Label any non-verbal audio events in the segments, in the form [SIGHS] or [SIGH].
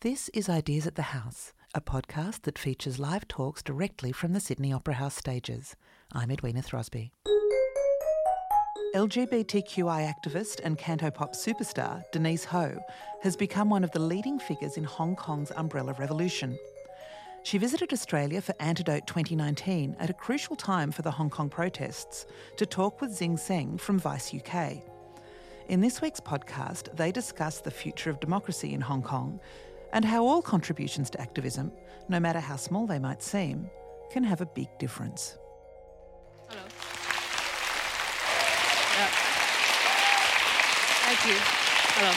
This is Ideas at the House, a podcast that features live talks directly from the Sydney Opera House stages. I'm Edwina Throsby. LGBTQI activist and cantopop superstar Denise Ho has become one of the leading figures in Hong Kong's umbrella revolution. She visited Australia for Antidote 2019 at a crucial time for the Hong Kong protests to talk with Zing Tsjeng from Vice UK. In this week's podcast, they discuss the future of democracy in Hong Kong and how all contributions to activism, no matter how small they might seem, can have a big difference. Hello. Yeah. Thank you. Hello.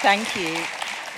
Thank you.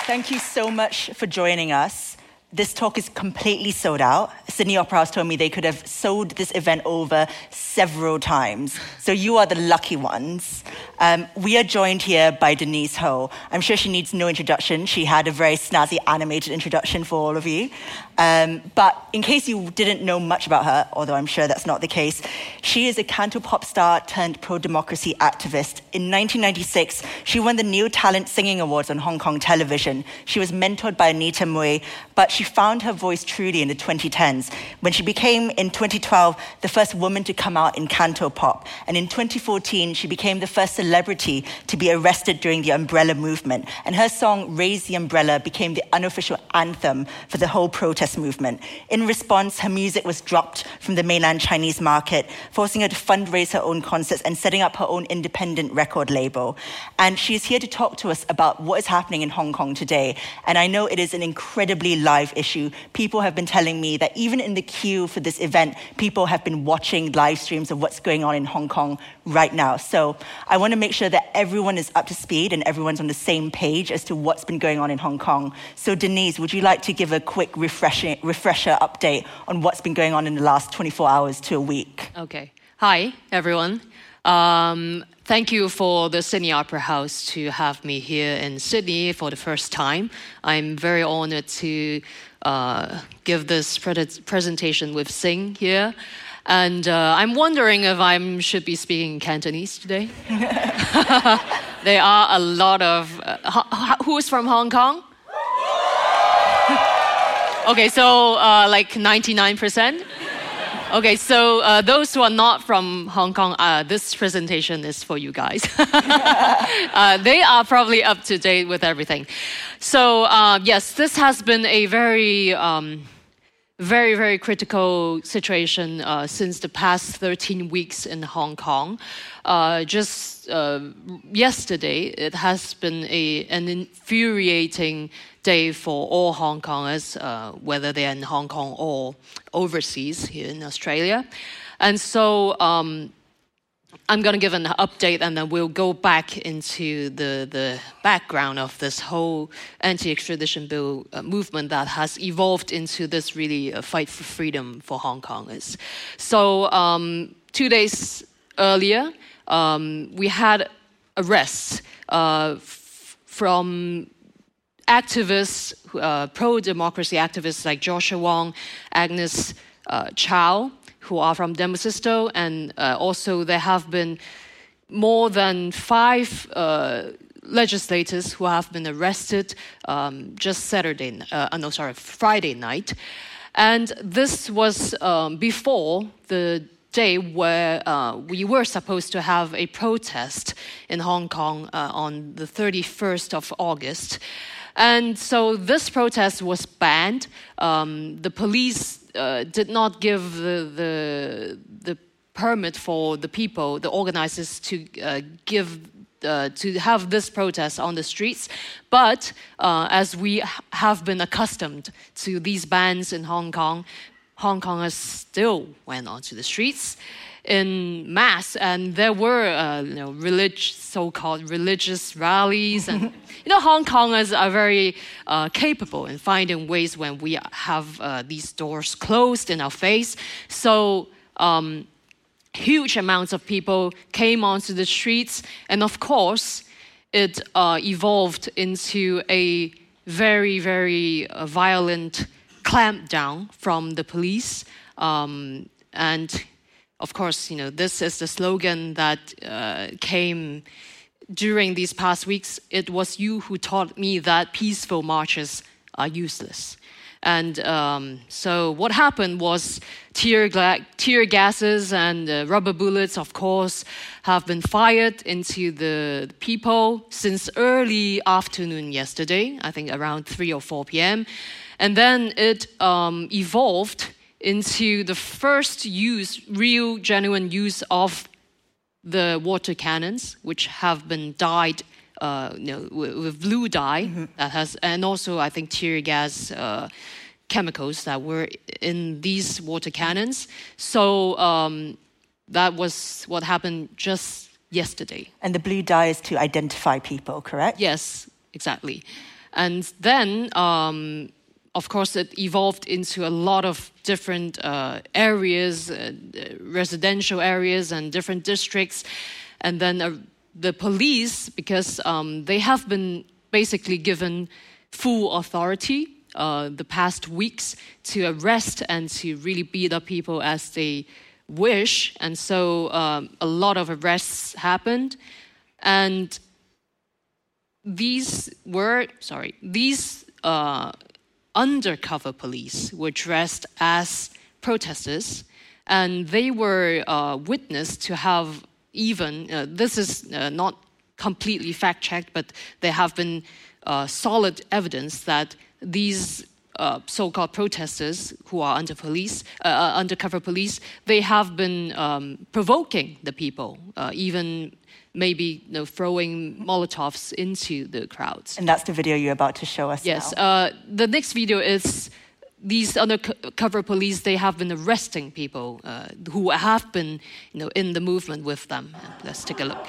Thank you so much for joining us. This talk is completely sold out. Sydney Opera House told me they could have sold this event over several times. So you are the lucky ones. Um, we are joined here by Denise Ho. I'm sure she needs no introduction. She had a very snazzy animated introduction for all of you. Um, but in case you didn't know much about her, although I'm sure that's not the case, she is a cantopop star turned pro democracy activist. In 1996, she won the New Talent Singing Awards on Hong Kong television. She was mentored by Anita Mui, but she found her voice truly in the 2010s when she became, in 2012, the first woman to come out in cantopop. And in 2014, she became the first celebrity to be arrested during the umbrella movement. And her song, Raise the Umbrella, became the unofficial anthem for the whole protest movement. In response, her music was dropped from the mainland Chinese market, forcing her to fundraise her own concerts and setting up her own independent record label. And she is here to talk to us about what is happening in Hong Kong today. And I know it is an incredibly live issue. People have been telling me that even in the queue for this event, people have been watching live streams of what's going on in Hong Kong right now. So I want to make sure that everyone is up to speed and everyone's on the same page as to what's been going on in Hong Kong. So, Denise, would you like to give a quick refresher, refresher update on what's been going on in the last 24 hours to a week? Okay. Hi, everyone. Um, thank you for the Sydney Opera House to have me here in Sydney for the first time. I'm very honored to uh, give this pre- presentation with Zing here. And uh, I'm wondering if I should be speaking Cantonese today. [LAUGHS] there are a lot of. Uh, who's from Hong Kong? [LAUGHS] okay, so uh, like 99%. Okay, so uh, those who are not from Hong Kong, uh, this presentation is for you guys. [LAUGHS] uh, they are probably up to date with everything. So, uh, yes, this has been a very um, very, very critical situation uh, since the past 13 weeks in Hong Kong. Uh, just yesterday, it has been a, an infuriating day for all Hong Kongers, uh, whether they're in Hong Kong or overseas here in Australia. And so, um, I'm going to give an update and then we'll go back into the, the background of this whole anti extradition bill uh, movement that has evolved into this really uh, fight for freedom for Hong Kongers. So, um, two days earlier, um, we had arrests uh, from activists, uh, pro democracy activists like Joshua Wong, Agnes uh, Chow who are from Demosisto, and uh, also there have been more than five uh, legislators who have been arrested um, just Saturday, uh, no, sorry, Friday night. And this was um, before the day where uh, we were supposed to have a protest in Hong Kong uh, on the 31st of August. And so this protest was banned. Um, the police uh, did not give the, the, the permit for the people, the organizers, to uh, give uh, to have this protest on the streets. But uh, as we have been accustomed to these bans in Hong Kong, Hong Kongers still went onto the streets in mass, and there were uh, you know religious, so-called religious rallies, and [LAUGHS] you know Hong Kongers are very uh, capable in finding ways when we have uh, these doors closed in our face. So. Um, huge amounts of people came onto the streets, and of course, it uh, evolved into a very, very uh, violent clampdown from the police. Um, and of course, you know, this is the slogan that uh, came during these past weeks. It was you who taught me that peaceful marches are useless. And um, so what happened was tear, tear gases and uh, rubber bullets, of course, have been fired into the people since early afternoon yesterday, I think around 3 or 4 p.m. And then it um, evolved into the first use, real, genuine use of the water cannons, which have been dyed uh, you know, with, blue dye mm-hmm. that has, and also I think tear gas uh, chemicals that were in these water cannons. So um, that was what happened just yesterday. And the blue dye is to identify people, correct? Yes, exactly. And then um, of course, it evolved into a lot of different uh, areas, uh, residential areas, and different districts. And then uh, the police, because um, they have been basically given full authority uh, the past weeks to arrest and to really beat up people as they wish. And so um, a lot of arrests happened. And these were, sorry, these uh, undercover police were dressed as protesters, and they were uh, witnessed to have even, uh, this is uh, not completely fact checked, but there have been uh, solid evidence that these uh, so-called protesters who are under police, uh, uh undercover police, they have been um, provoking the people, uh, even maybe you know, throwing Molotovs into the crowds. And that's the video you're about to show us. Yes. Uh, the next video is these undercover police. They have been arresting people uh, who have been, you know, in the movement with them. Let's take a look.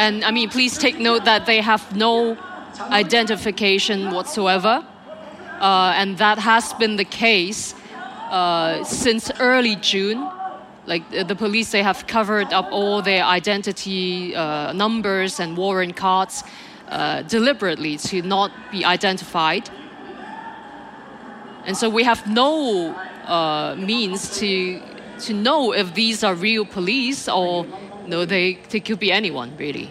And I mean, please take note that they have no identification whatsoever. Uh, and that has been the case uh, since early June. Like the police, they have covered up all their identity uh, numbers and warrant cards uh, deliberately to not be identified. And so we have no uh, means to to know if these are real police or no, they, they could be anyone, really.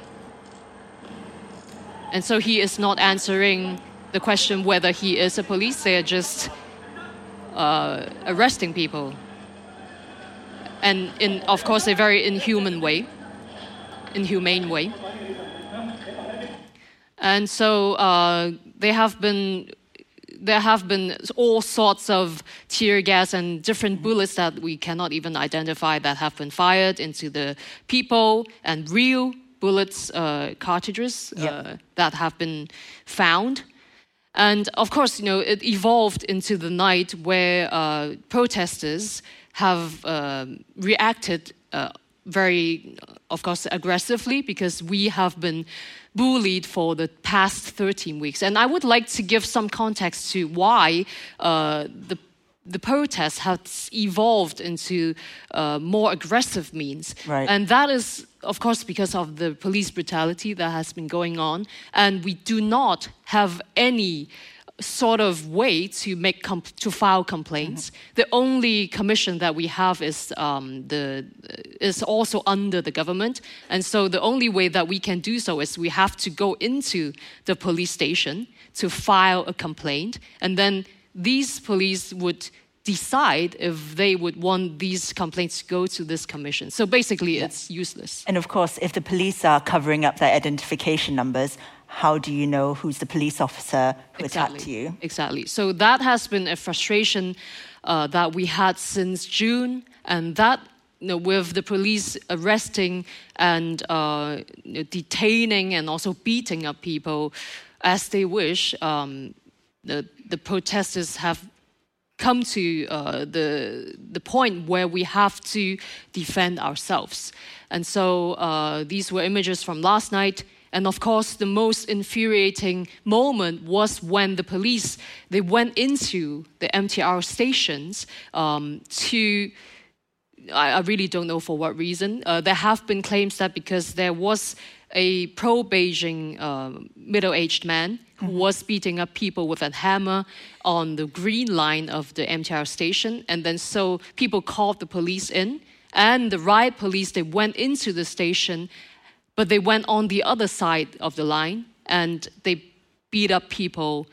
And so he is not answering the question whether he is a police, they are just uh, arresting people. And in, of course, a very inhuman way, inhumane way. And so uh, they have been there have been all sorts of tear gas and different bullets that we cannot even identify that have been fired into the people and real bullets uh, cartridges uh, that have been found. And of course, you know, it evolved into the night where uh, protesters have um, reacted uh, very, of course, aggressively because we have been bullied for the past 13 weeks. And I would like to give some context to why uh, the the protest has evolved into uh, more aggressive means. Right. And that is, of course, because of the police brutality that has been going on. And we do not have any sort of way to make to file complaints. Mm-hmm. The only commission that we have is um, the is also under the government, and so the only way that we can do so is we have to go into the police station to file a complaint, and then these police would decide if they would want these complaints to go to this commission. So basically, yeah. it's useless. And of course, if the police are covering up their identification numbers, how do you know who's the police officer who exactly. attacked you? Exactly. So that has been a frustration uh, that we had since June, and that you know, with the police arresting and uh, detaining and also beating up people as they wish, um, the, the protesters have come to uh, the, the point where we have to defend ourselves. And so uh, these were images from last night And of course, the most infuriating moment was when the police they went into the MTR stations um, to. I, I, really don't know for what reason. Uh, there have been claims that because there was a pro Beijing uh, middle aged man who mm-hmm. was beating up people with a hammer on the green line of the MTR station. And then so people called the police in, and the riot police they went into the station but they went on the other side of the line and they beat up people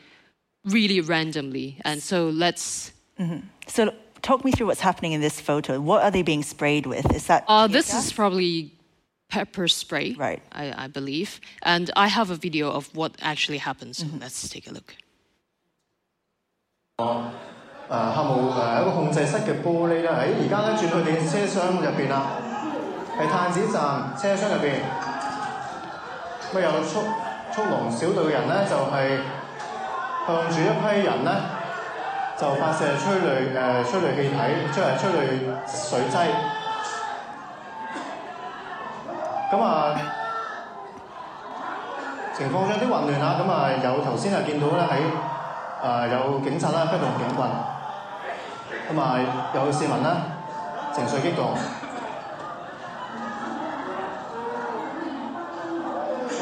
really randomly. And so let's. Mm-hmm. So talk me through what's happening in this photo. What are they being sprayed with? Is that? Uh, this gas? is probably pepper spray, right? I, I, believe. And I have a video of what actually happens. Mm-hmm. Let's take a look. 诶客务诶一个控制室嘅玻璃咧，喺而家咧转去电车厢入边啦，系太子站车厢入边。 咁有速速龍小隊嘅人咧，就係、是、向住一批人咧，就發射催淚誒、呃、催淚氣體，即係催淚水劑。咁啊，情況有啲混亂啦。咁啊，有頭先啊見到咧喺誒有警察啦揮動警棍，咁啊有市民啦情緒激動。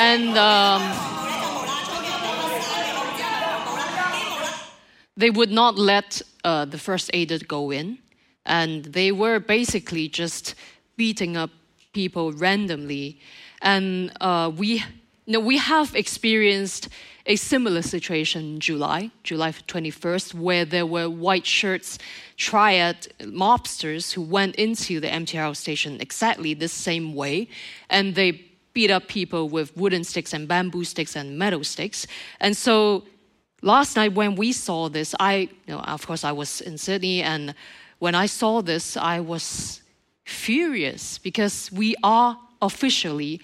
and um, they would not let uh, the first aided go in, and they were basically just beating up people randomly. And uh, we, know, we have experienced a similar situation in July, July 21st, where there were white shirts triad mobsters who went into the MTR station exactly the same way, and they beat up people with wooden sticks and bamboo sticks and metal sticks. And so last night when we saw this, I, you know, of course, I was in Sydney, and when I saw this, I was furious because we are officially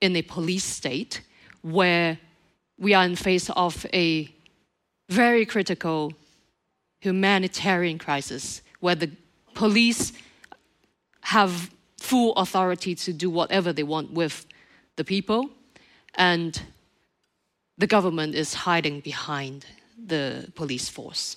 in a police state where we are in face of a very critical humanitarian crisis where the police have full authority to do whatever they want with the people, and the government is hiding behind the police force.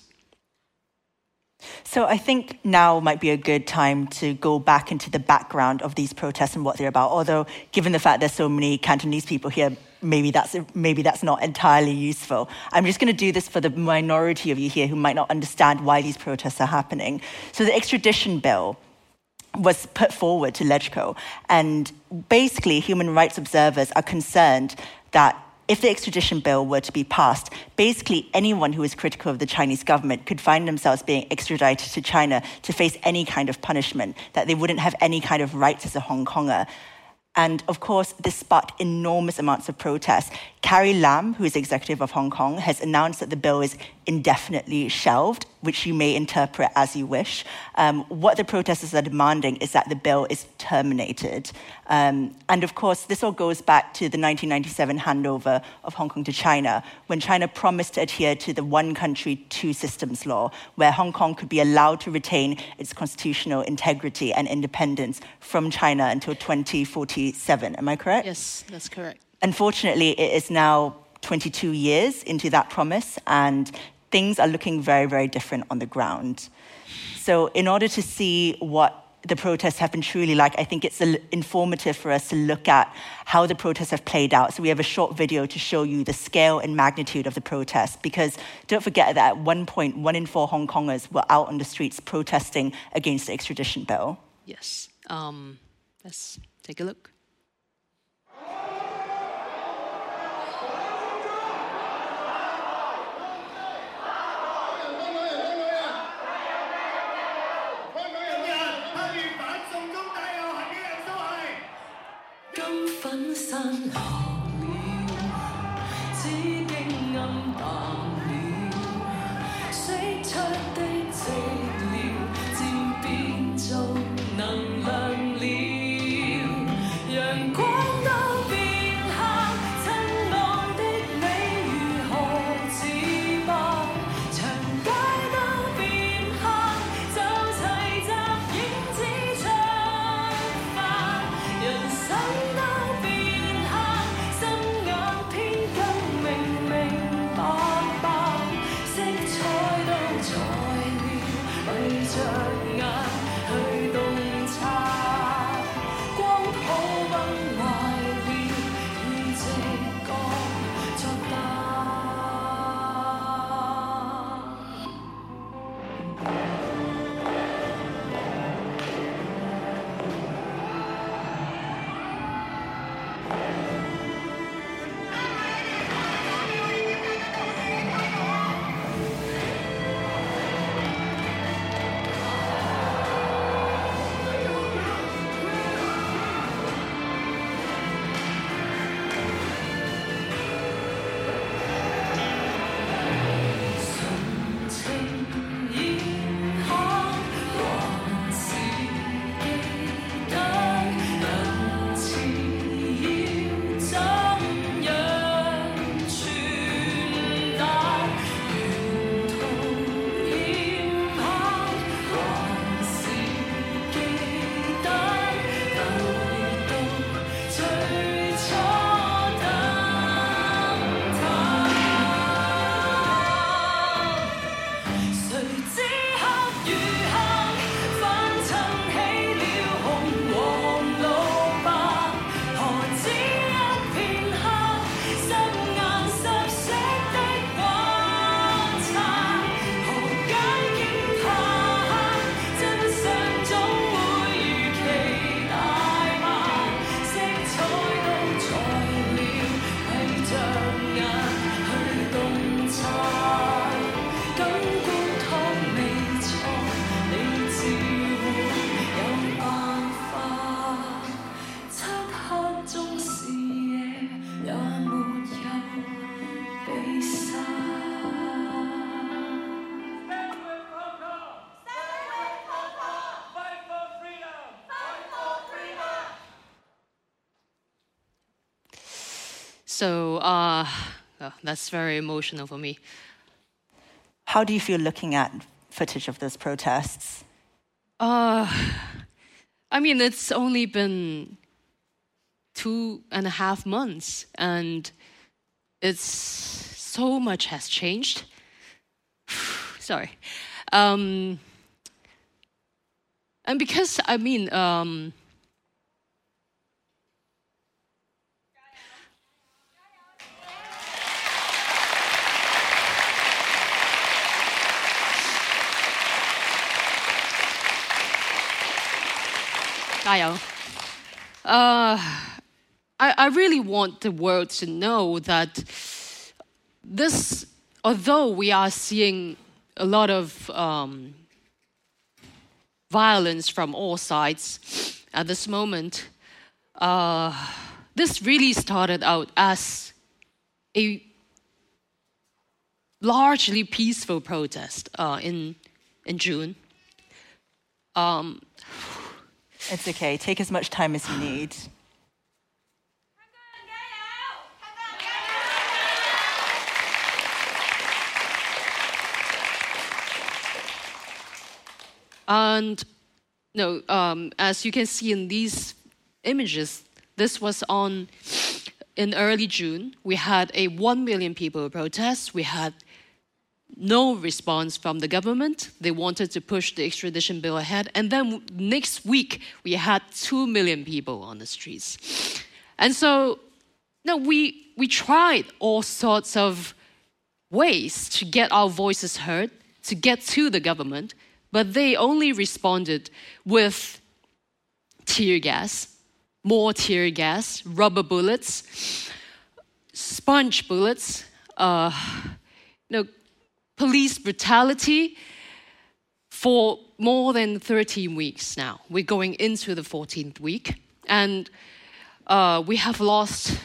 So I think now might be a good time to go back into the background of these protests and what they're about. Although, given the fact there's so many Cantonese people here, maybe that's maybe that's not entirely useful. I'm just going to do this for the minority of you here who might not understand why these protests are happening. So the extradition bill was put forward to LegCo. And basically, human rights observers are concerned that if the extradition bill were to be passed, basically anyone who is critical of the Chinese government could find themselves being extradited to China to face any kind of punishment, that they wouldn't have any kind of rights as a Hong Konger. And of course, this sparked enormous amounts of protest. Carrie Lam, who is executive of Hong Kong, has announced that the bill is indefinitely shelved, which you may interpret as you wish. Um, what the protesters are demanding is that the bill is terminated. Um, and of course, this all goes back to the 1997 handover of Hong Kong to China, when China promised to adhere to the one country, two systems law, where Hong Kong could be allowed to retain its constitutional integrity and independence from China until 2047. Am I correct? Yes, that's correct. Unfortunately, it is now 22 years into that promise, and things are looking very, very different on the ground. So, in order to see what the protests have been truly like, I think it's informative for us to look at how the protests have played out. So, we have a short video to show you the scale and magnitude of the protests. Because don't forget that at one point, one in four Hong Kongers were out on the streets protesting against the extradition bill. Yes. Um, let's take a look. 今日八月，人金粉散。So uh, oh, that's very emotional for me. How do you feel looking at footage of those protests? Uh, I mean, it's only been two and a half months, and it's so much has changed. [SIGHS] Sorry. Um, and because, I mean, um, Uh, I, I really want the world to know that this, although we are seeing a lot of um, violence from all sides at this moment, uh, this really started out as a largely peaceful protest uh, in in June. Um, it's okay. Take as much time as you need. And no, um, as you can see in these images, this was on in early June. We had a one million people protest. We had no response from the government. They wanted to push the extradition bill ahead. And then next week, we had 2 million people on the streets. And so, no, we, we tried all sorts of ways to get our voices heard, to get to the government, but they only responded with tear gas, more tear gas, rubber bullets, sponge bullets, uh, no, police brutality for more than 13 weeks now. We're going into the 14th week. And uh, we have lost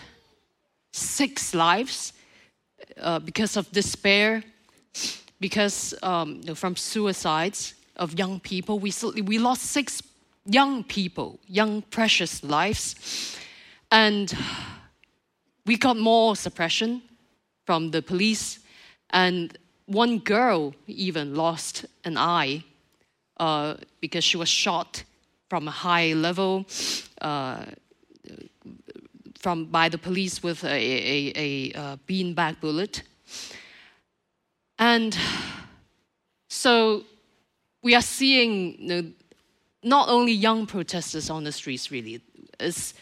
six lives uh, because of despair, because um, from suicides of young people. We, we lost six young people, young precious lives. And we got more suppression from the police. And one girl even lost an eye uh, because she was shot from a high level uh, from, by the police with a, a, a, a beanbag bullet. And so we are seeing you know, not only young protesters on the streets, really, it's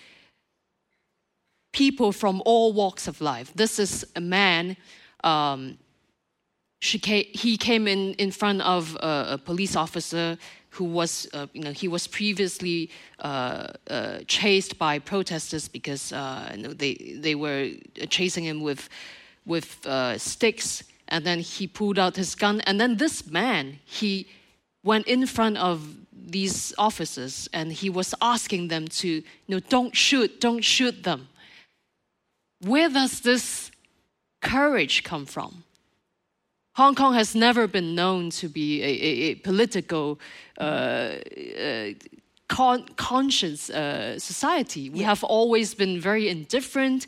people from all walks of life. This is a man. Um, came, he came in in front of a, a police officer who was, uh, you know, he was previously uh, uh, chased by protesters because uh, you know, they they were chasing him with with uh, sticks, and then he pulled out his gun, and then this man he went in front of these officers and he was asking them to, you know, don't shoot, don't shoot them. Where does this courage come from? Hong Kong has never been known to be a, a, a political, uh, uh, con- conscious uh, society. We yeah. have always been very indifferent.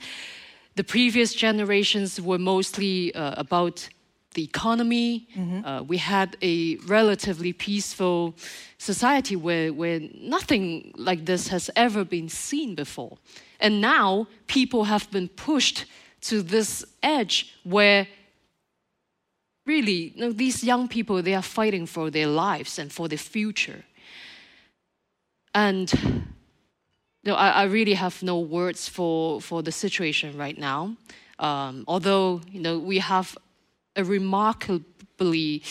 The previous generations were mostly uh, about the economy. Mm-hmm. Uh, we had a relatively peaceful society where, where nothing like this has ever been seen before. And now people have been pushed to this edge where really you know, these young people they are fighting for their lives and for their future. And you know, I, I really have no words for, for the situation right now. Um, although you know we have a remarkably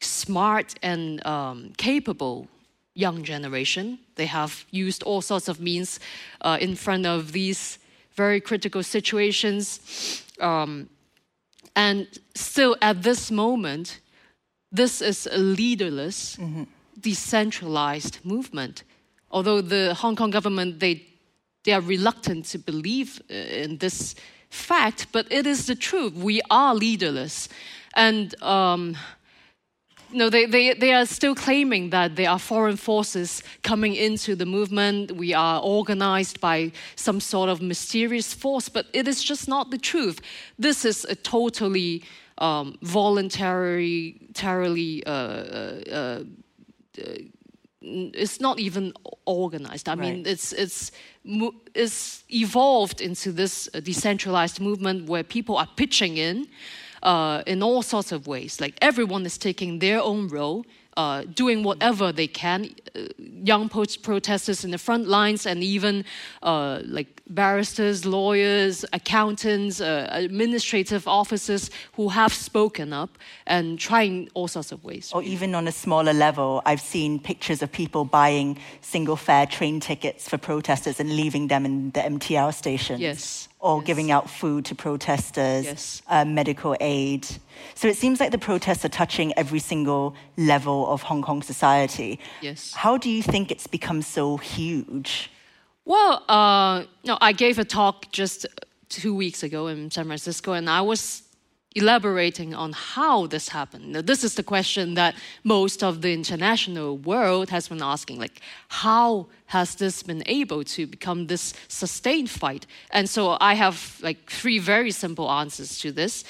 smart and um, capable young generation. They have used all sorts of means uh, in front of these very critical situations. Um, and still, at this moment, this is a leaderless, mm-hmm. decentralized movement. Although the Hong Kong government, they, they are reluctant to believe uh, in this fact, but it is the truth. We are leaderless. And um, no, they, they, they are still claiming that there are foreign forces coming into the movement. We are organized by some sort of mysterious force, but it is just not the truth. This is a totally um, voluntary, uh, uh, uh, it's not even organized. I right. mean, it's it's it's evolved into this uh, decentralized movement where people are pitching in uh, in all sorts of ways. Like everyone is taking their own role uh, doing whatever they can. Uh, young protesters in the front lines, and even uh, like barristers, lawyers, accountants, uh, administrative officers who have spoken up and trying all sorts of ways. Or even on a smaller level, I've seen pictures of people buying single fare train tickets for protesters and leaving them in the MTR stations. Yes or yes. giving out food to protesters, yes. uh, medical aid. So it seems like the protests are touching every single level of Hong Kong society. Yes. How do you think it's become so huge? Well, uh, no, I gave a talk just two weeks ago in San Francisco, and I was elaborating on how this happened. Now, this is the question that most of the international world has been asking like, how has this been able to become this sustained fight? And so I have like three very simple answers to this.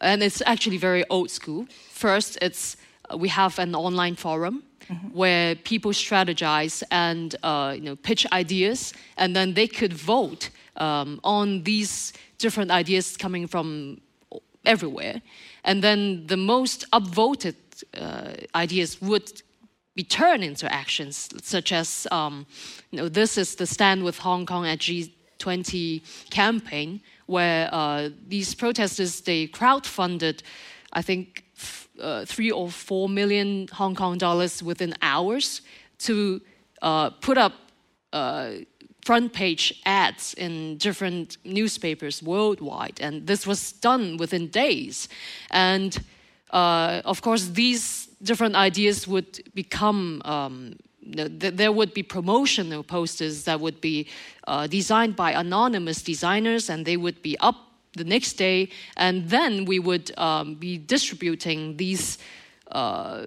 And it's actually very old school. First, it's uh, we have an online forum Mm-hmm. where people strategize and uh, you know pitch ideas, and then they could vote um, on these different ideas coming from everywhere. And then the most upvoted uh, ideas would be turned into actions, such as, um, you know, this is the Stand with Hong Kong at G20 campaign, where uh, these protesters, they crowdfunded, I think, uh, three or four million Hong Kong dollars within hours to uh, put up uh, front page ads in different newspapers worldwide. And this was done within days. And uh, of course, these different ideas would become um, th- there would be promotional posters that would be uh, designed by anonymous designers and they would be up the next day and then we would um, be distributing these uh,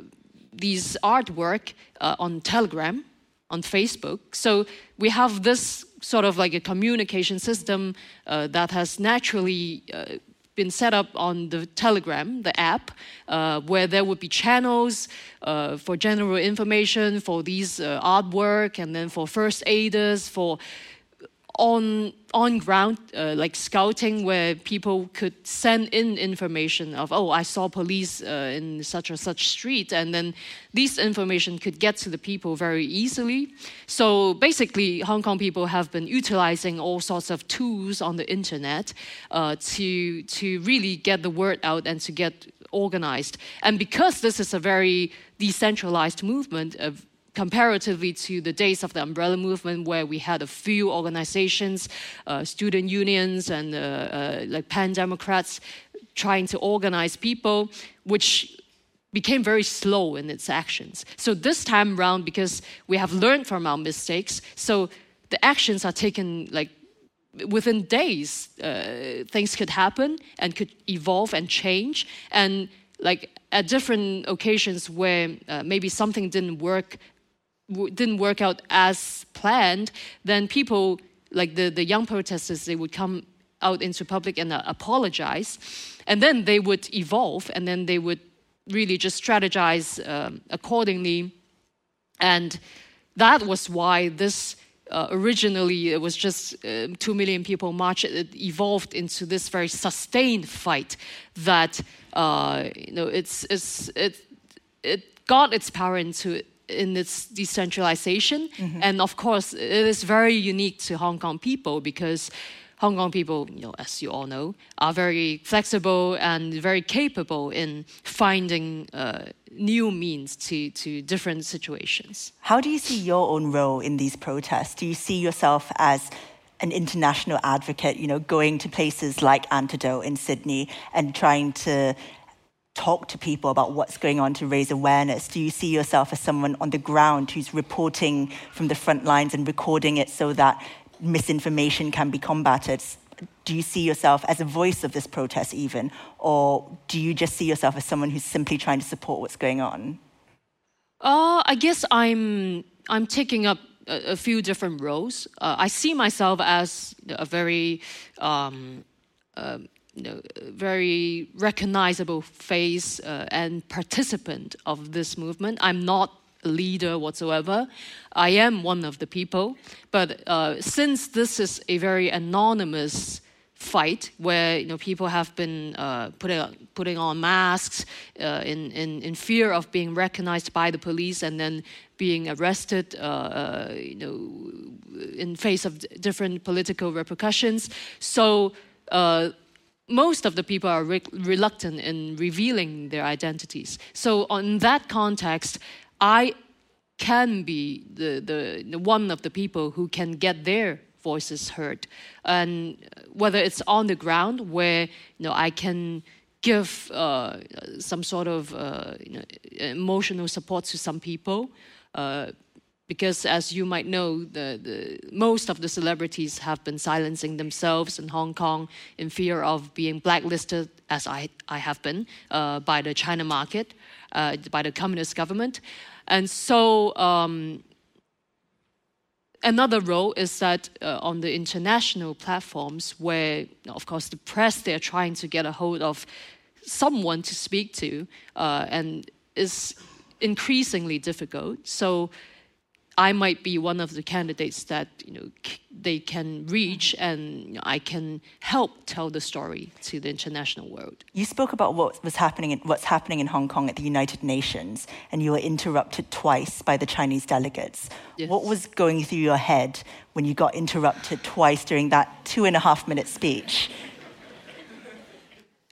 these artwork uh, on telegram on facebook. So we have this sort of like a communication system uh, that has naturally uh, been set up on the Telegram, the app, uh, where there would be channels uh, for general information for these uh, artwork, and then for first aiders, for on on ground uh, like scouting where people could send in information of oh I saw police uh, in such or such street and then this information could get to the people very easily. So basically Hong Kong people have been utilizing all sorts of tools on the internet uh, to to really get the word out and to get organized. And because this is a very decentralized movement of comparatively to the days of the umbrella movement, where we had a few organizations, uh, student unions, and uh, uh, like pan Democrats trying to organize people, which became very slow in its actions. So this time around, because we have learned from our mistakes, so the actions are taken like within days. Uh, things could happen and could evolve and change, and like at different occasions where uh, maybe something didn't work didn't work out as planned, then people like the, the young protesters they would come out into public and uh, apologize, and then they would evolve, and then they would really just strategize um, accordingly, and that was why this. Uh, originally, it was just uh, two million people march. It evolved into this very sustained fight that uh, you know it's, it's it it got its power into in its decentralization. Mm-hmm. And of course, it is very unique to Hong Kong people because Hong Kong people, you know, as you all know, are very flexible and very capable in finding uh, new means to, to different situations. How do you see your own role in these protests? Do you see yourself as an international advocate, you know, going to places like Antidote in Sydney and trying to talk to people about what's going on to raise awareness? Do you see yourself as someone on the ground who's reporting from the front lines and recording it so that misinformation can be combated? Do you see yourself as a voice of this protest, even? Or do you just see yourself as someone who's simply trying to support what's going on? Uh, I guess I'm, I'm taking up a, a few different roles. Uh, I see myself as a very um, uh, you know, very recognizable face uh, and participant of this movement. I'm not a leader whatsoever. I am one of the people. But uh, since this is a very anonymous fight where you know people have been uh, putting putting on masks uh, in, in in fear of being recognized by the police and then being arrested uh, uh you know in face of different political repercussions so uh, most of the people are re- reluctant in revealing their identities. So, on that context, I can be the, the, the, one of the people who can get their voices heard. And whether it's on the ground where you know, I can give uh, some sort of uh, you know, emotional support to some people. Uh, because as you might know, the, the, most of the celebrities have been silencing themselves in Hong Kong in fear of being blacklisted, as I, I have been, uh, by the China market, uh, by the communist government. And so um, another role is that uh, on the international platforms where, of course, the press, they're trying to get a hold of someone to speak to, uh, and is increasingly difficult. So I might be one of the candidates that you know they can reach, and I can help tell the story to the international world. You spoke about what was happening, in, what's happening in Hong Kong at the United Nations, and you were interrupted twice by the Chinese delegates. Yes. What was going through your head when you got interrupted twice during that two and a half minute speech?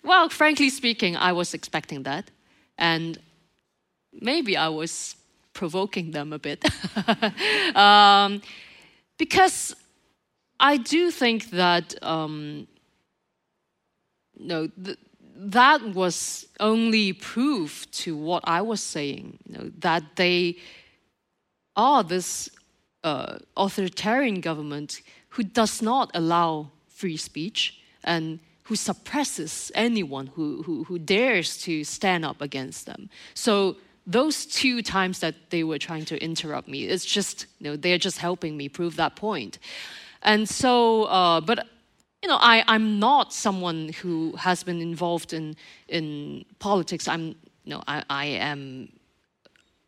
Well, frankly speaking, I was expecting that, and maybe I was provoking them a bit. [LAUGHS] um, because I do think that um, no, th- that was only proof to what I was saying. You know, that they are this uh, authoritarian government who does not allow free speech and who suppresses anyone who, who, who dares to stand up against them. So those two times that they were trying to interrupt me, it's just, you know, they're just helping me prove that point. And so, uh, but you know, I, I'm not someone who has been involved in in politics. I'm, you know, I, I am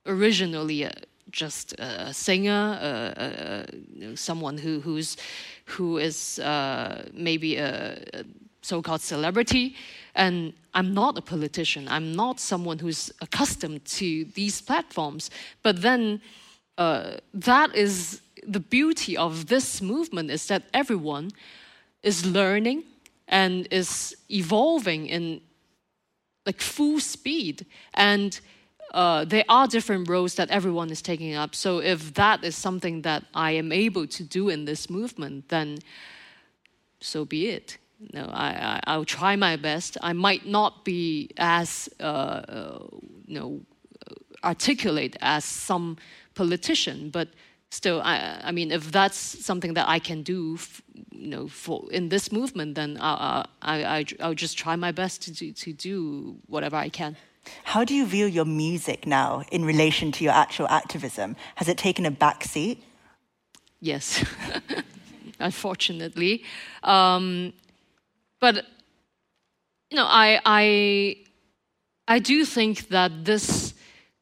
originally a, just a singer, uh, uh, you know, someone who who's who is uh, maybe a, a so-called celebrity, and I'm not a politician. I'm not someone who's accustomed to these platforms. But then, uh, that is the beauty of this movement is that everyone is learning and is evolving in like full speed and uh, there are different roles that everyone is taking up. So if that is something that I am able to do in this movement, then so be it. Know, I, I, will try my best. I might not be as uh, uh, you know articulate as some politician, but still, I, I mean, if that's something that I can do, you know, for in this movement, then I, I, I, I'll just try my best to do, to do whatever I can. How do you view your music now in relation to your actual activism? Has it taken a backseat? Yes, [LAUGHS] unfortunately. Um, but you know, I, I, I do think that this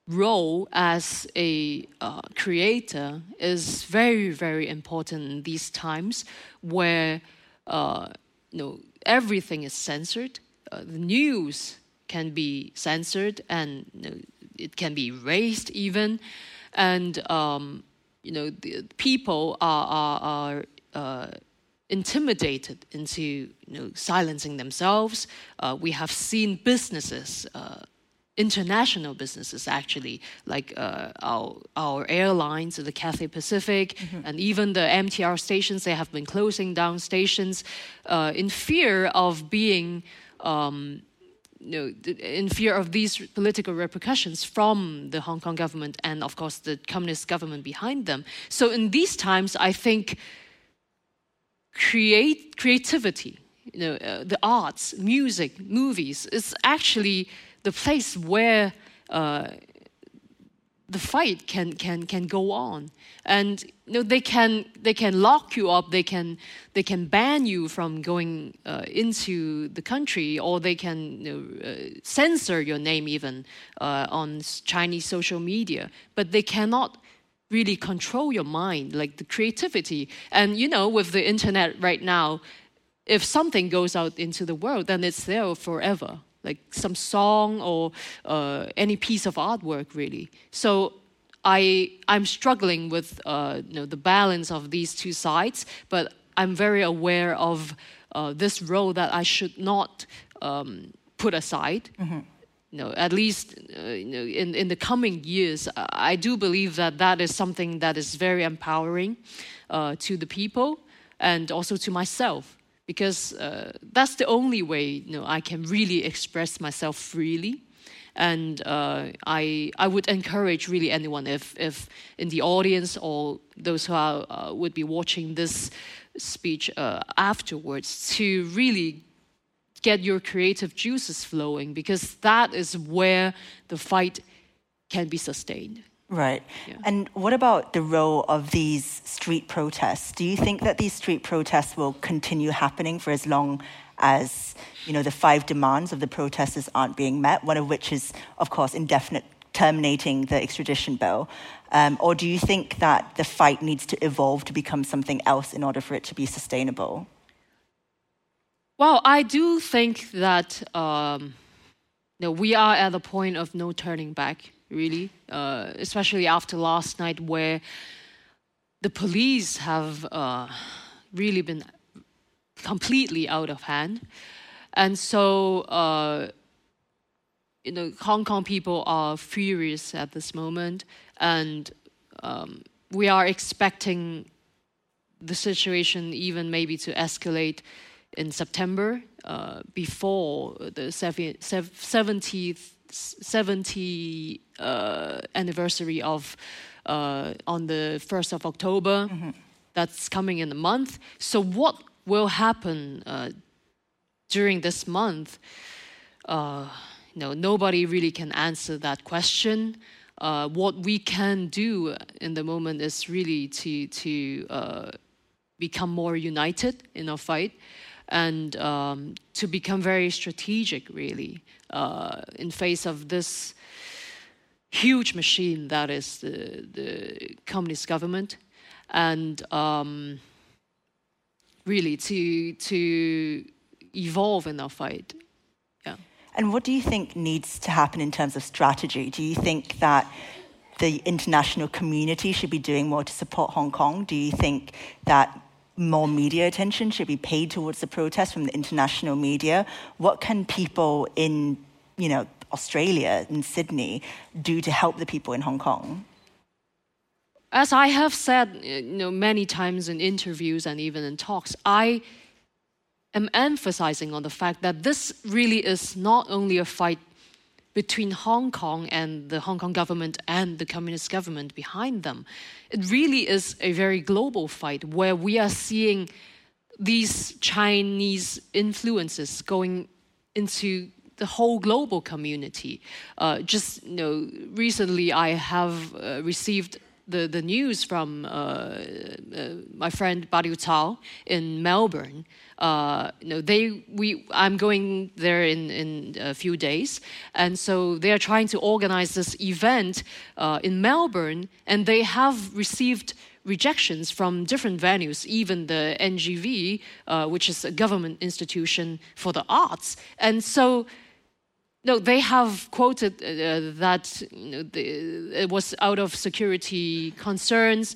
role as a uh, creator is very, very important in these times where uh, you know everything is censored. Uh, the news can be censored and you know, it can be erased even, and um, you know the people are are, are uh, intimidated into you know silencing themselves. Uh, we have seen businesses. Uh, international businesses actually like uh, our our airlines the Cathay Pacific mm-hmm. and even the MTR stations they have been closing down stations uh, in fear of being um, you know, in fear of these political repercussions from the Hong Kong government and, of course, the communist government behind them. So, in these times, I think create creativity, you know, uh, the arts, music, movies is actually the place where uh, the fight can can can go on. And you know they can they can lock you up they can they can ban you from going uh, into the country or they can you know, uh, censor your name even uh, on chinese social media. But they cannot really control your mind like the creativity and you know with the internet right now if something goes out into the world then it's there forever like some song or uh, any piece of artwork, really. So I I'm struggling with uh, you know the balance of these two sides, but I'm very aware of uh, this role that I should not um, put aside. Mm-hmm. You know, at least uh, you know, in in the coming years, I do believe that that is something that is very empowering uh, to the people and also to myself because uh, that's the only way you know I can really express myself freely. And uh, I, I would encourage really anyone, if, if in the audience or those who are, uh, would be watching this speech uh, afterwards, to really get your creative juices flowing, because that is where the fight can be sustained. Right. Yeah. And what about the role of these street protests? Do you think that these street protests will continue happening for as long as you know the five demands of the protesters aren't being met? One of which is, of course, indefinite terminating the extradition bill. Um, or do you think that the fight needs to evolve to become something else in order for it to be sustainable? Well, I do think that um, you know, we are at the point of no turning back really, uh, especially after last night where the police have uh, really been completely out of hand. And so, uh, you know, Hong Kong people are furious at this moment, and um, we are expecting the situation even maybe to escalate in September uh, before the 70th 70 uh, anniversary of uh, on the 1st of October. Mm-hmm. That's coming in a month. So, what will happen uh, during this month? Uh, you know, nobody really can answer that question. Uh, what we can do in the moment is really to to uh, become more united in our fight and um, to become very strategic, really, uh, in face of this huge machine that is the, the communist government, and um, really to to evolve in our fight. Yeah. And what do you think needs to happen in terms of strategy? Do you think that the international community should be doing more to support Hong Kong? Do you think that more media attention should be paid towards the protest from the international media? What can people in, you know, Australia and Sydney do to help the people in Hong Kong? As I have said, uh, you know, many times in interviews and even in talks, I am emphasizing on the fact that this really is not only a fight between Hong Kong and the Hong Kong government and the communist government behind them. It really is a very global fight where we are seeing these Chinese influences going into the whole global community. Uh, just you know, recently I have uh, received the, the news from uh, uh, my friend Badiucao in Melbourne. Uh, you know, they, we, I'm going there in, in a few days, and so they are trying to organize this event uh, in Melbourne, and they have received rejections from different venues, even the NGV, uh, which is a government institution for the arts, and so no, they have quoted uh, that you know, the, it was out of security concerns.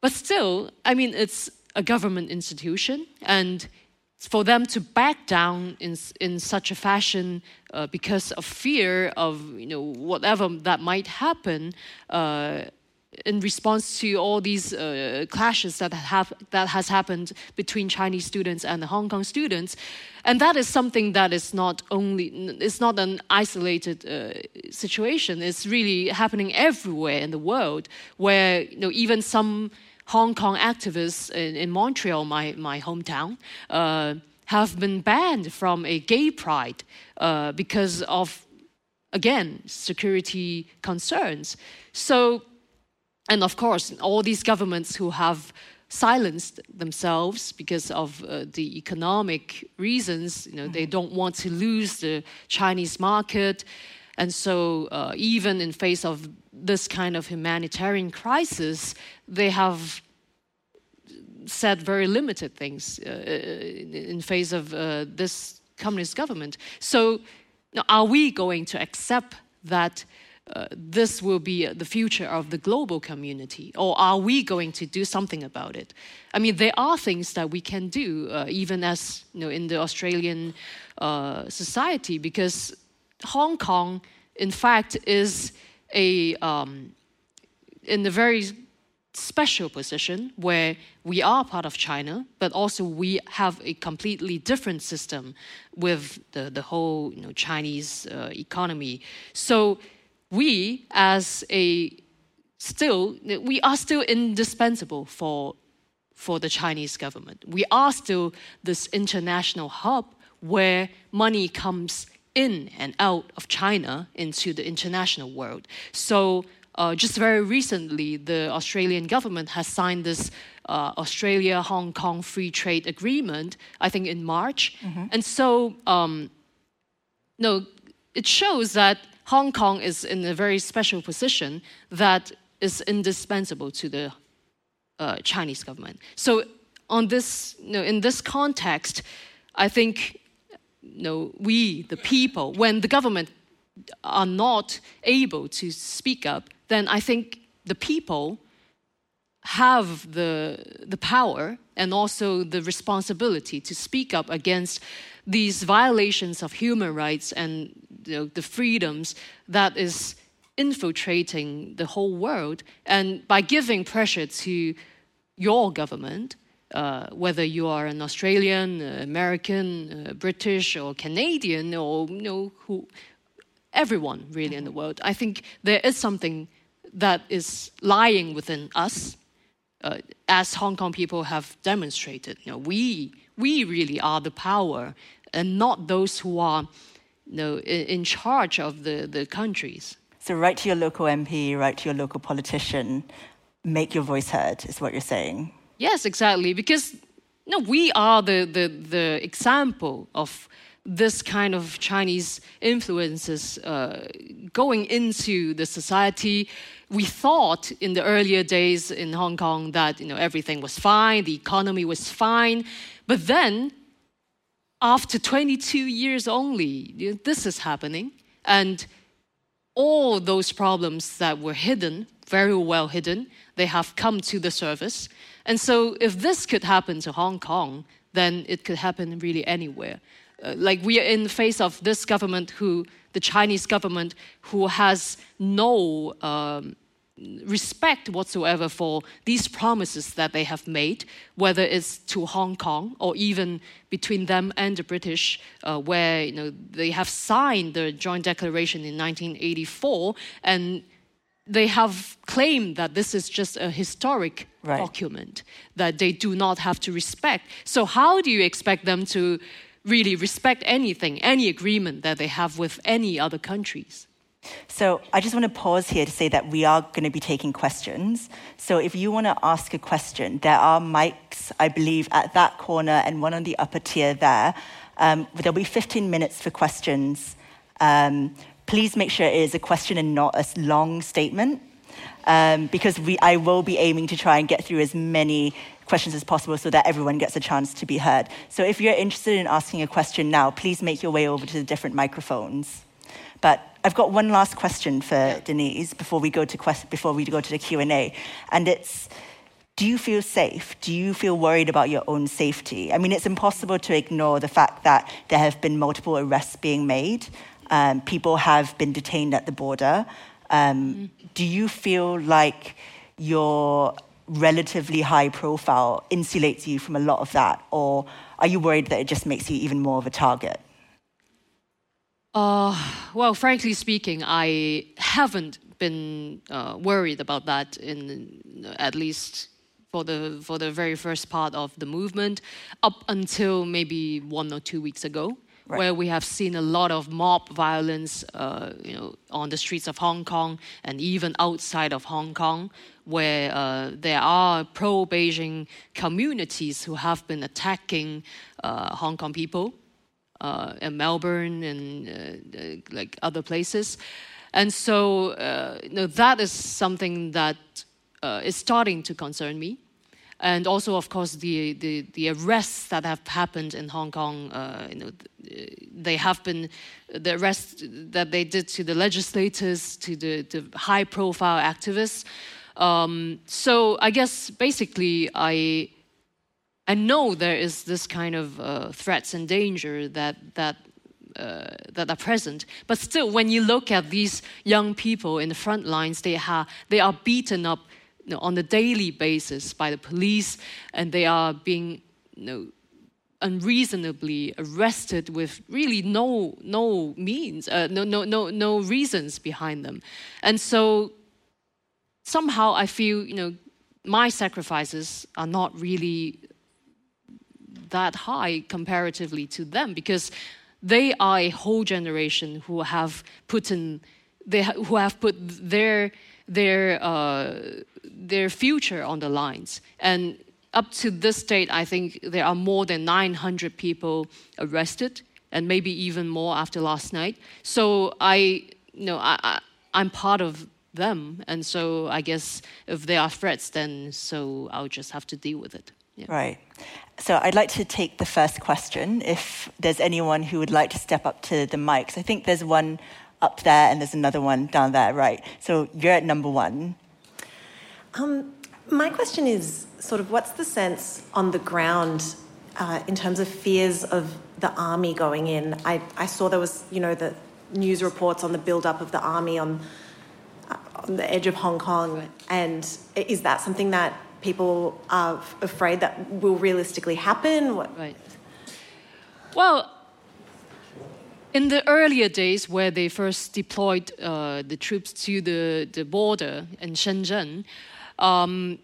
But still, I mean, it's a government institution, and for them to back down in, in such a fashion uh, because of fear of you know whatever that might happen uh, in response to all these uh, clashes that have that has happened between Chinese students and the Hong Kong students, and that is something that is not only it's not an isolated uh, situation. It's really happening everywhere in the world, where you know even some Hong Kong activists in, in Montreal, my my hometown. Uh, have been banned from a gay pride uh, because of, again, security concerns. So and of course, all these governments who have silenced themselves because of uh, the economic reasons, you know, they mm-hmm. don't want to lose the Chinese market. And so, uh, even in face of this kind of humanitarian crisis, they have said very limited things uh, in face of uh, this communist government. So, are we going to accept that uh, this will be the future of the global community? Or are we going to do something about it? I mean, there are things that we can do, uh, even as you know, in the Australian uh, society, because Hong Kong, in fact, is a um, in a very special position where we are part of China, but also we have a completely different system with the, the whole you know, Chinese uh, economy. So we as a still we are still indispensable for for the Chinese government. We are still this international hub where money comes in and out of China into the international world. So uh, just very recently, the Australian government has signed this uh, Australia Hong Kong Free Trade Agreement, I think in March. Mm-hmm. And so, um, no, it shows that Hong Kong is in a very special position that is indispensable to the uh, Chinese government. So, on this, you know, in this context, I think you know, we, the people, when the government are not able to speak up, then I think the people have the, the power and also the responsibility to speak up against these violations of human rights and you know, the freedoms that is infiltrating the whole world. And by giving pressure to your government, uh, whether you are an Australian, uh, American, uh, British, or Canadian, or you know, who, everyone really in the world, I think there is something that is lying within us, uh, as Hong Kong people have demonstrated. You know, we, we really are the power and not those who are you know, in, in charge of the, the countries. So, write to your local MP, write to your local politician, make your voice heard, is what you're saying. Yes, exactly. Because no, we are the, the, the example of this kind of Chinese influences uh, going into the society. We thought in the earlier days in Hong Kong that you know everything was fine, the economy was fine, but then after 22 years only, this is happening, and all those problems that were hidden, very well hidden, they have come to the surface. And so, if this could happen to Hong Kong, then it could happen really anywhere. Uh, like we are in the face of this government who the chinese government who has no um, respect whatsoever for these promises that they have made whether it's to hong kong or even between them and the british uh, where you know they have signed the joint declaration in 1984 and they have claimed that this is just a historic right. document that they do not have to respect so how do you expect them to really respect anything, any agreement that they have with any other countries. So I just want to pause here to say that we are going to be taking questions. So if you want to ask a question, there are mics, I believe, at that corner and one on the upper tier there. Um, there'll be 15 minutes for questions. Um, please make sure it is a question and not a long statement. Um, because we, I will be aiming to try and get through as many questions as possible so that everyone gets a chance to be heard. So if you're interested in asking a question now, please make your way over to the different microphones. But I've got one last question for yeah. Denise before we go to quest- before we go to the Q and A, and it's. Do you feel safe? Do you feel worried about your own safety? I mean, it's impossible to ignore the fact that there have been multiple arrests being made. Um, people have been detained at the border. Um, mm. Do you feel like you're relatively high profile insulates you from a lot of that? Or are you worried that it just makes you even more of a target? Uh, well, frankly speaking, I haven't been uh, worried about that in at least for the for the very first part of the movement up until maybe one or two weeks ago right. where we have seen a lot of mob violence, uh, you know, on the streets of Hong Kong and even outside of Hong Kong, where uh, there are pro-Beijing communities who have been attacking uh, Hong Kong people uh, in Melbourne and uh, uh, like other places, and so you know, that is something that is starting to concern me and also, of course, the, the, the arrests that have happened in Hong Kong, uh, you know, they have been the arrests that they did to the legislators, to the, the high-profile activists. Um, so I guess basically, I I know there is this kind of uh, threats and danger that that uh, that are present. But still, when you look at these young people in the front lines, they, ha- they are beaten up you know, on a daily basis by the police, and they are being you know, unreasonably arrested with really no no means, uh, no no no no reasons behind them, and so somehow I feel you know my sacrifices are not really that high comparatively to them because they are a whole generation who have put in they who have put their their uh, their future on the lines. And up to this date, I think there are more than 900 people arrested, and maybe even more after last night. So I, you know, I, I, I'm part of them, and so I guess if there are threats, then so I'll just have to deal with it. Yeah. Right. So I'd like to take the first question. If there's anyone who would like to step up to the mics, I think there's one up there and there's another one down there, right? So you're at number one. Um, my question is sort of what's the sense on the ground uh, in terms of fears of the army going in? I, I saw there was, you know, the news reports on the build-up of the army on, uh, on the edge of Hong Kong, and is that something that people are afraid that will realistically happen? What? Right. Well, in the earlier days where they first deployed uh, the troops to the, the border in Shenzhen, um,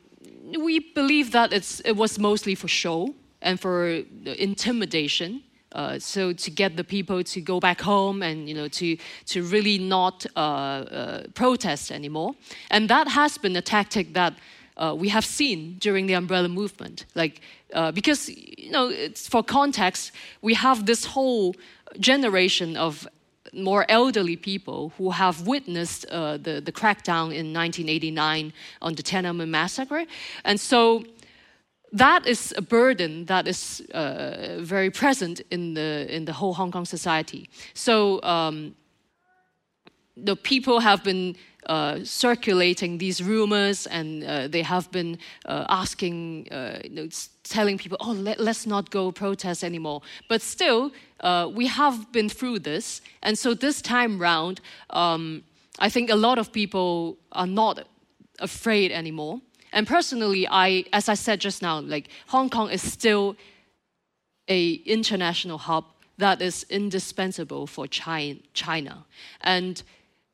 we believe that it was mostly for show and for intimidation. Uh, so to get the people to go back home and you know to to really not uh, uh, protest anymore, and that has been a tactic that uh, we have seen during the umbrella movement. Like uh, because you know for context, we have this whole generation of more elderly people who have witnessed uh, the, the crackdown in 1989 on the Tiananmen massacre. And so that is a burden that is uh, very present in the, in the whole Hong Kong society. So um, the people have been uh, circulating these rumors, and uh, they have been uh, asking, uh, you know, telling people, "Oh, let, us not go protest anymore." But still, uh, we have been through this, and so this time round, um, I think a lot of people are not afraid anymore. And personally, I, as I said just now, like Hong Kong is still a international hub that is indispensable for China. And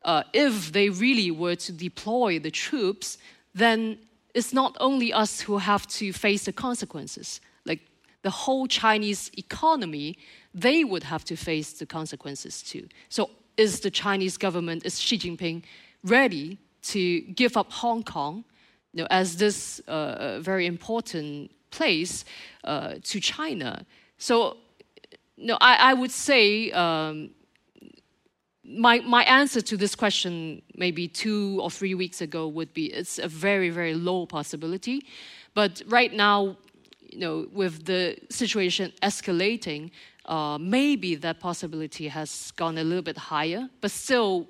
uh, if they really were to deploy the troops, then it's not only us who have to face the consequences. Like the whole Chinese economy, they would have to face the consequences too. So is the Chinese government, is Xi Jinping ready to give up Hong Kong you know, as this uh, very important place uh, to China? So you know, I, I would say um, my, my answer to this question, maybe two or three weeks ago, would be it's a very, very low possibility. But right now, you know, with the situation escalating, uh, maybe that possibility has gone a little bit higher. But still,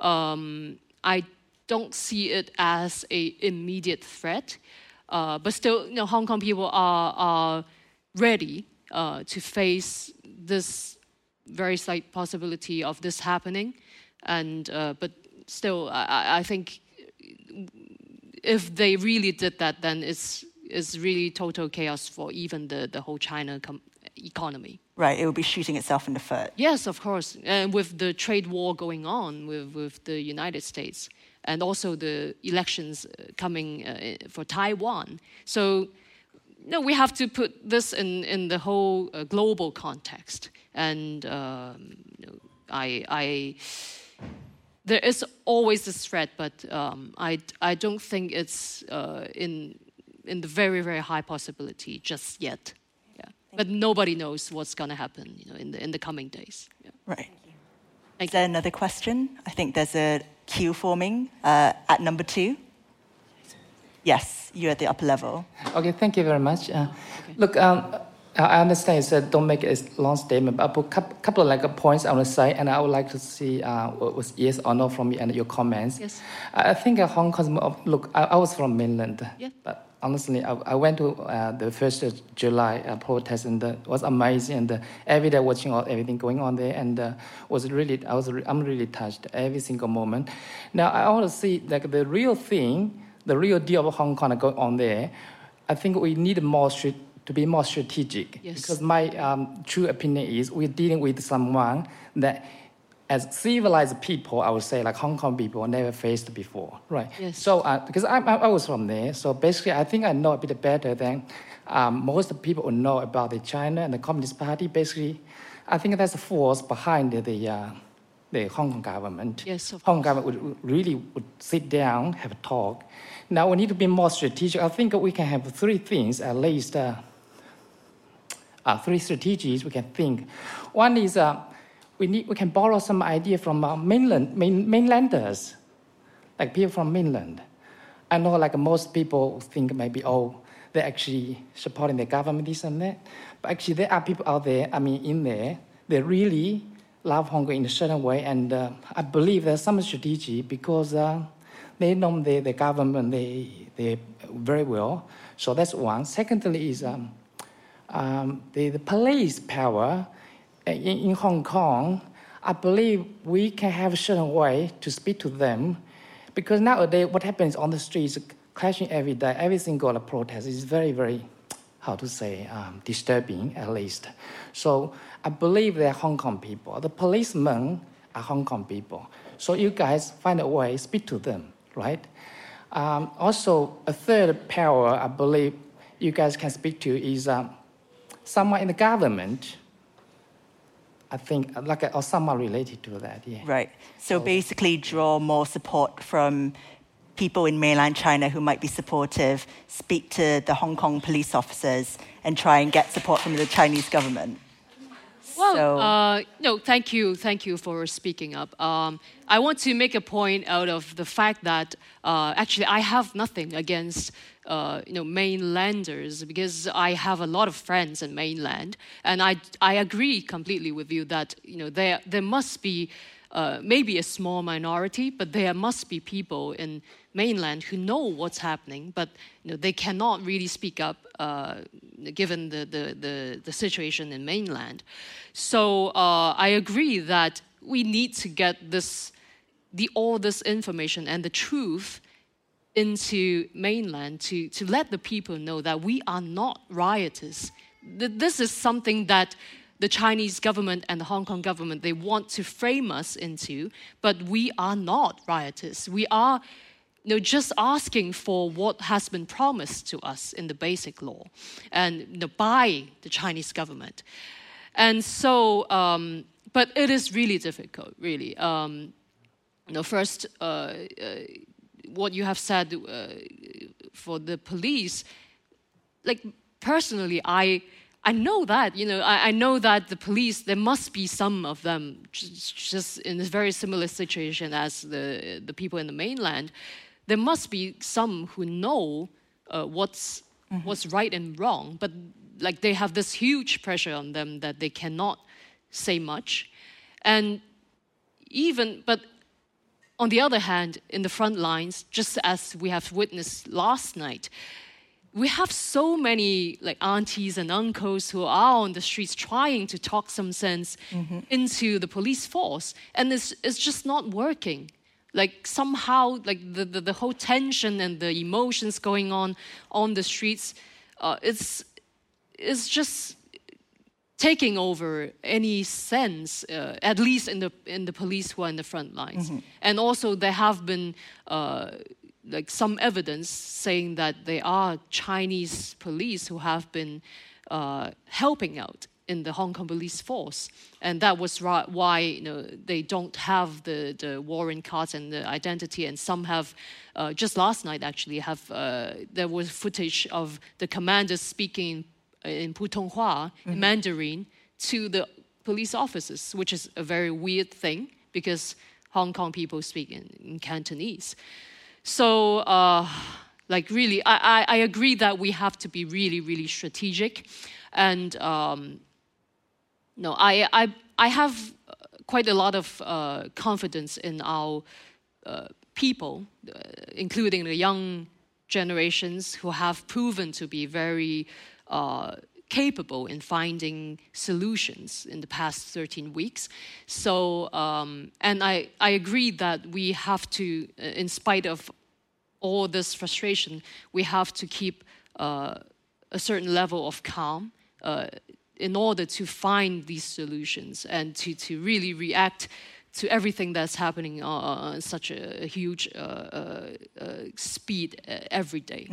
um, I don't see it as a immediate threat. Uh, but still, you know, Hong Kong people are, are ready uh, to face this very slight possibility of this happening, and uh, but still, I, I, think if they really did that, then it's it's really total chaos for even the the whole China economy. Right, it would be shooting itself in the foot. Yes, of course, and with the trade war going on with with the United States, and also the elections uh, coming uh, for Taiwan, so. No, we have to put this in, in the whole uh, global context and um, I, I, there is always this threat, but um, I, I don't think it's uh, in, in the very, very high possibility just yet. Yeah. But nobody knows what's going to happen you know, in, the, in the coming days. Yeah. Right. Is there another question? I think there's a queue forming uh, at number two. Yes, you're at the upper level. Okay, thank you very much. Uh, okay. Look, um, I understand you said don't make a long statement, but I put a couple of like points on the side, and I would like to see uh, was yes or no from you and your comments. Yes. I think uh, Hong Kong. Look, I, I, was from mainland, yeah. but honestly, I, I went to uh, the first July uh, protest, and it was amazing. And uh, every day watching all everything going on there, and uh, was really I was re- I'm really touched every single moment. Now I want to see like the real thing, the real deal of Hong Kong going on there. I think we need more street to be more strategic. Yes. Because my um, true opinion is we're dealing with someone that, as civilized people, I would say, like Hong Kong people, never faced before, right? Yes. So, uh, because I, I, was from there, so basically, I think I know a bit better than um, most people know about the China and the Communist Party. Basically, I think that's the force behind the. Uh, the Hong Kong government. Yes, Hong Kong government would really would sit down, have a talk. Now we need to be more strategic. I think we can have three things at least. Uh, uh, three strategies we can think. One is uh, we, need, we can borrow some idea from uh, mainland, main, mainlanders, like people from mainland. I know like most people think maybe, oh, they're actually supporting the government, this and that. But actually there are people out there, I mean, in there, they really love Hong Kong in a certain way. And uh, I believe there's some strategy because uh, they know the, the government they, they very well. So that's one. Secondly is um, um, the, the police power in, in Hong Kong, I believe we can have a certain way to speak to them because nowadays what happens on the streets clashing every day, every single protest is very, very how to say, um, disturbing at least. So I believe they're Hong Kong people. The policemen are Hong Kong people. So you guys find a way, to speak to them, right? Um, also, a third power I believe you guys can speak to is um, someone in the government. I think, like, or someone related to that, yeah. Right. So basically, draw more support from people in mainland China who might be supportive, speak to the Hong Kong police officers, and try and get support from the Chinese government. Well, So- uh, no, thank you, thank you for speaking up. Um, I want to make a point out of the fact that uh, actually I have nothing against uh, you know mainlanders because I have a lot of friends in mainland, and I I agree completely with you that you know there there must be. Uh, maybe a small minority, but there must be people in mainland who know what's happening, but you know, they cannot really speak up uh, given the, the, the, the situation in mainland. So uh, I agree that we need to get this, the, all this information and the truth into mainland to, to let the people know that we are not rioters. This is something that the Chinese government and the Hong Kong government they want to frame us into, but we are not rioters. We are you know, just asking for what has been promised to us in the basic law and you know, by the Chinese government. And so, um, but it is really difficult, really. Um, you know, first, uh, uh, what you have said uh, for the police, like personally, I I know that you know I, I know that the police there must be some of them just, just in a very similar situation as the the people in the mainland. There must be some who know uh, what's what's right and wrong, but like they have this huge pressure on them that they cannot say much, and even but on the other hand, in the front lines, just as we have witnessed last night, we have so many like aunties and uncles who are on the streets trying to talk some sense into the police force, and it's, it's just not working. Like somehow, like the, the, the whole tension and the emotions going on on the streets, uh, it's it's just taking over any sense, uh, at least in the in the police who are in the front lines. And also, there have been uh, like some evidence saying that there are Chinese police who have been uh, helping out in the Hong Kong police force, and that was why you know they don't have the the warrant cards and the identity, and some have. Uh, just last night, actually, have uh, there was footage of the commanders speaking in Putonghua, in Mandarin, to the police officers, which is a very weird thing because Hong Kong people speak in, in Cantonese. So, uh, like, really, I, I, I agree that we have to be really, really strategic. And, um, no, I, I, I have uh, quite a lot of uh, confidence in our uh, people, uh, including the young generations who have proven to be very uh, capable in finding solutions in the past 13 weeks. So, um, and I, I agree that we have to, uh, in spite of all this frustration, we have to keep uh, a certain level of calm uh, in order to find these solutions and to, to really react to everything that's happening uh, on such a huge uh, uh, uh, speed uh, every day.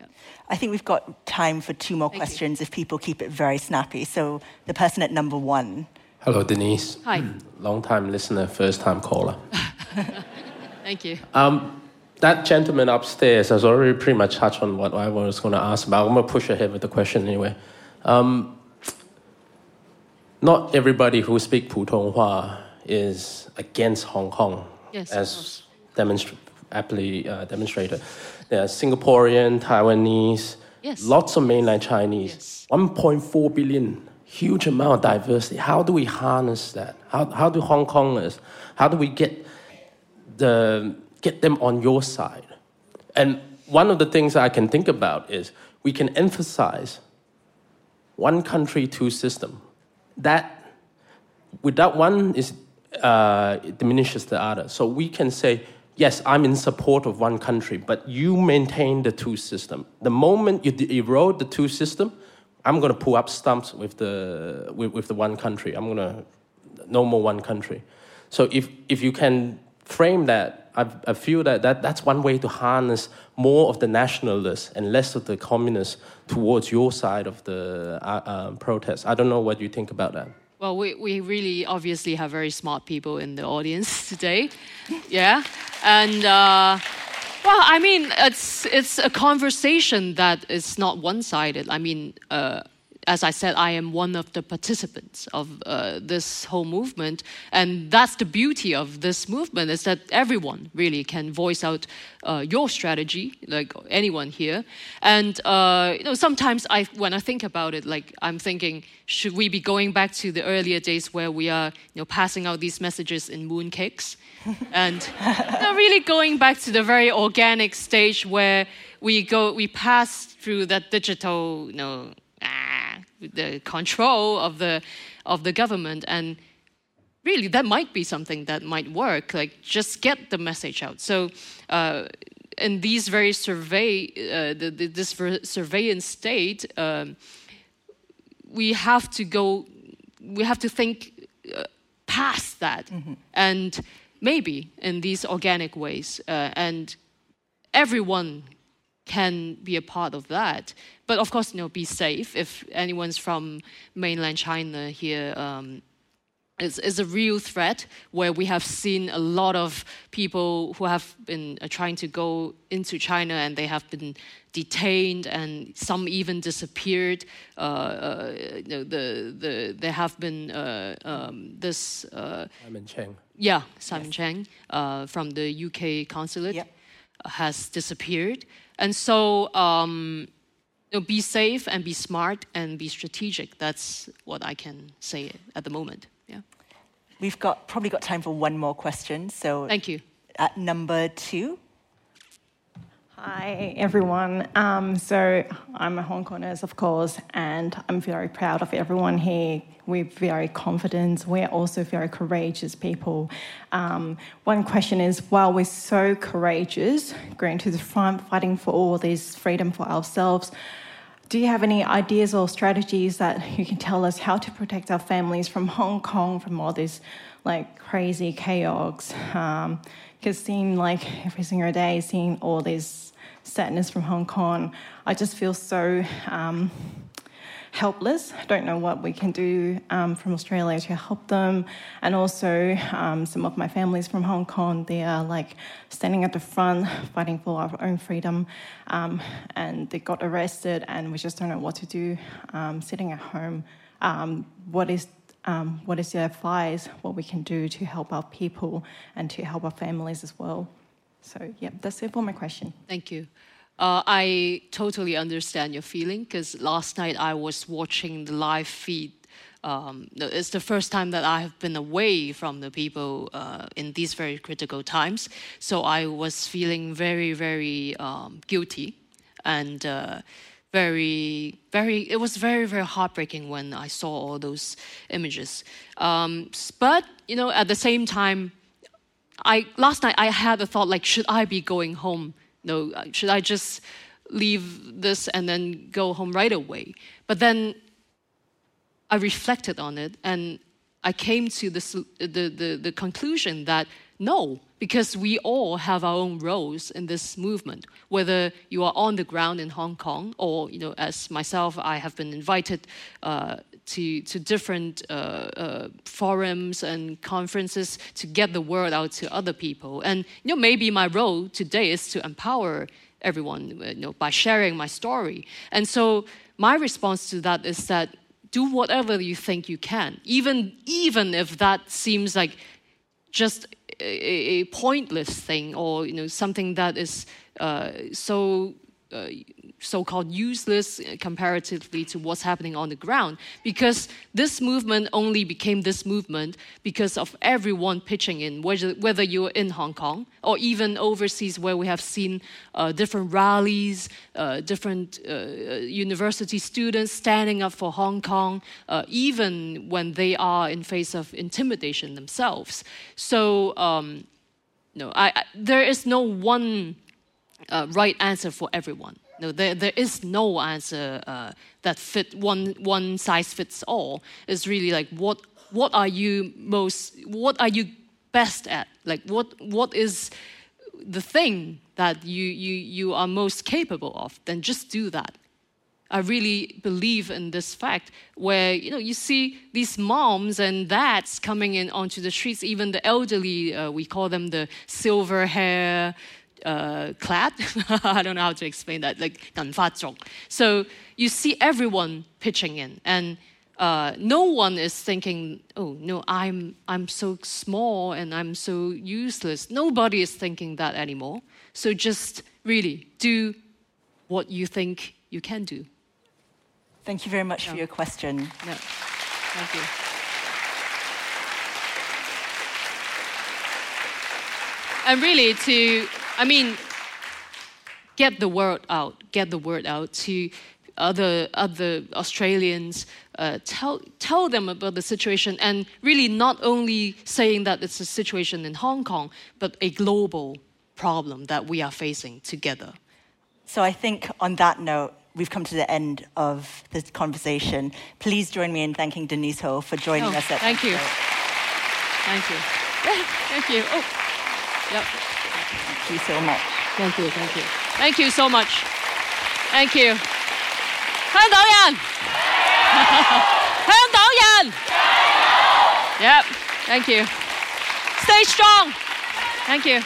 Yeah. I think we've got time for two more you. questions if people keep it very snappy. So the person at number one. Hello, Denise. Hi, Long time listener, first time caller. [LAUGHS] thank you. That gentleman upstairs has already pretty much touched on what I was going to ask about. I'm going to push ahead with the question anyway. Um, not everybody who speaks Putonghua is against Hong Kong, Yes, as course. demonstr- aptly uh, demonstrated. There are Singaporean, Taiwanese, Yes. lots of mainland Chinese. Yes. 1.4 billion, huge amount of diversity. How do we harness that? How, how do Hong Kongers, how do we get the get them on your side. And one of the things I can think about is we can emphasize one country, two system. That without one is uh, it diminishes the other. So we can say, yes, I'm in support of one country, but you maintain the two system. The moment you erode the two system, I'm going to pull up stumps with the with, with the one country. I'm going to no more one country. So if if you can frame that, I, I feel that, that that's one way to harness more of the nationalists and less of the communists towards your side of the uh, uh, protest. I don't know what you think about that. Well, we, we really obviously have very smart people in the audience [LAUGHS] today. [LAUGHS] Yeah. And, uh, well, I mean, it's, it's a conversation that is not one sided. I mean, uh, as I said, I am one of the participants of uh, this whole movement, and that's the beauty of this movement is that everyone really can voice out uh, your strategy, like anyone here. And uh, you know, sometimes I, when I think about it, like I'm thinking, should we be going back to the earlier days where we are, you know, passing out these messages in mooncakes, [LAUGHS] and you know, really going back to the very organic stage where we go, we pass through that digital, you know the control of the of the government and really that might be something that might work like just get the message out so uh, in these very survey uh, the, the, this surveillance state um, we have to go we have to think uh, past that mm-hmm. and maybe in these organic ways uh, and everyone can be a part of that. But of course, you know, be safe. If anyone's from mainland China here, um, a real threat where we have seen a lot of people who have been uh, trying to go into China and they have been detained and some even disappeared. Uh, uh, you know, the, the, there have been uh, um, this. Uh, Simon Cheng. Yeah, Simon yes. Cheng uh, from the UK consulate yep. has disappeared. And so, um, you know, be safe and be smart and be strategic. That's what I can say at the moment. Yeah. We've got probably got time for one more question. So thank you. At number two. Hi, everyone. Um, so I'm a Hong Kongers, of course, and I'm very proud of everyone here. We're very confident. We're also very courageous people. Um, one question is, while we're so courageous, going to the front, fighting for all this freedom for ourselves, do you have any ideas or strategies that you can tell us how to protect our families from Hong Kong, from all this like crazy chaos? Um, because seeing like every single day, seeing all this sadness from Hong Kong, I just feel so um, helpless. I don't know what we can do um, from Australia to help them. And also, um, some of my families from Hong Kong, they are like standing at the front fighting for our own freedom. Um, and they got arrested, and we just don't know what to do um, sitting at home. Um, what is um, what is your advice, what we can do to help our people and to help our families as well. So, yeah, that's it for my question. Thank you. Uh, I totally understand your feeling because last night I was watching the live feed. Um, it's the first time that I have been away from the people uh, in these very critical times. So I was feeling very, very um, guilty and uh, very, very, it was very, very heartbreaking when I saw all those images. Um, but, you know, at the same time, I, last night I had a thought like, should I be going home? No, uh, should I just leave this and then go home right away? But then I reflected on it and I came to the, the, the, the conclusion that no, because we all have our own roles in this movement. Whether you are on the ground in Hong Kong, or you know, as myself, I have been invited uh, to to different uh, uh, forums and conferences to get the word out to other people. And you know, maybe my role today is to empower everyone, you know, by sharing my story. And so my response to that is that do whatever you think you can, even even if that seems like just a, a pointless thing or you know something that is uh, so uh, so-called useless comparatively to what's happening on the ground because this movement only became this movement because of everyone pitching in whether, whether you're in hong kong or even overseas where we have seen uh, different rallies uh, different uh, university students standing up for hong kong uh, even when they are in face of intimidation themselves. So um, no I, I, there is no one uh, right answer for everyone No, there, there is no answer uh, that fit one one size fits all. It's really like what what are you most what are you best at? Like what what is the thing that you you you are most capable of? Then just do that. I really believe in this fact where you know you see these moms and dads coming in onto the streets, even the elderly, uh, we call them the silver hair uh, clad. [LAUGHS] I don't know how to explain that, like 银发族. So you see everyone pitching in, and uh, no one is thinking, "Oh no, I'm I'm so small and I'm so useless." Nobody is thinking that anymore. So just really do what you think you can do. Thank you very much for your question. No, thank you. And really, to, I mean, get the word out, get the word out to other, other Australians, uh, tell, tell them about the situation, and really not only saying that it's a situation in Hong Kong, but a global problem that we are facing together. So I think on that note, we've come to the end of this conversation. Please join me in thanking Denise Ho for joining Oh, us at thank you. Thank you. [LAUGHS] Thank you. Oh, yep. Thank you so much. Thank you, thank you. Thank you so much. Thank you. 香港人，香港人。Yep. [LAUGHS] Thank you. Stay strong. Thank you.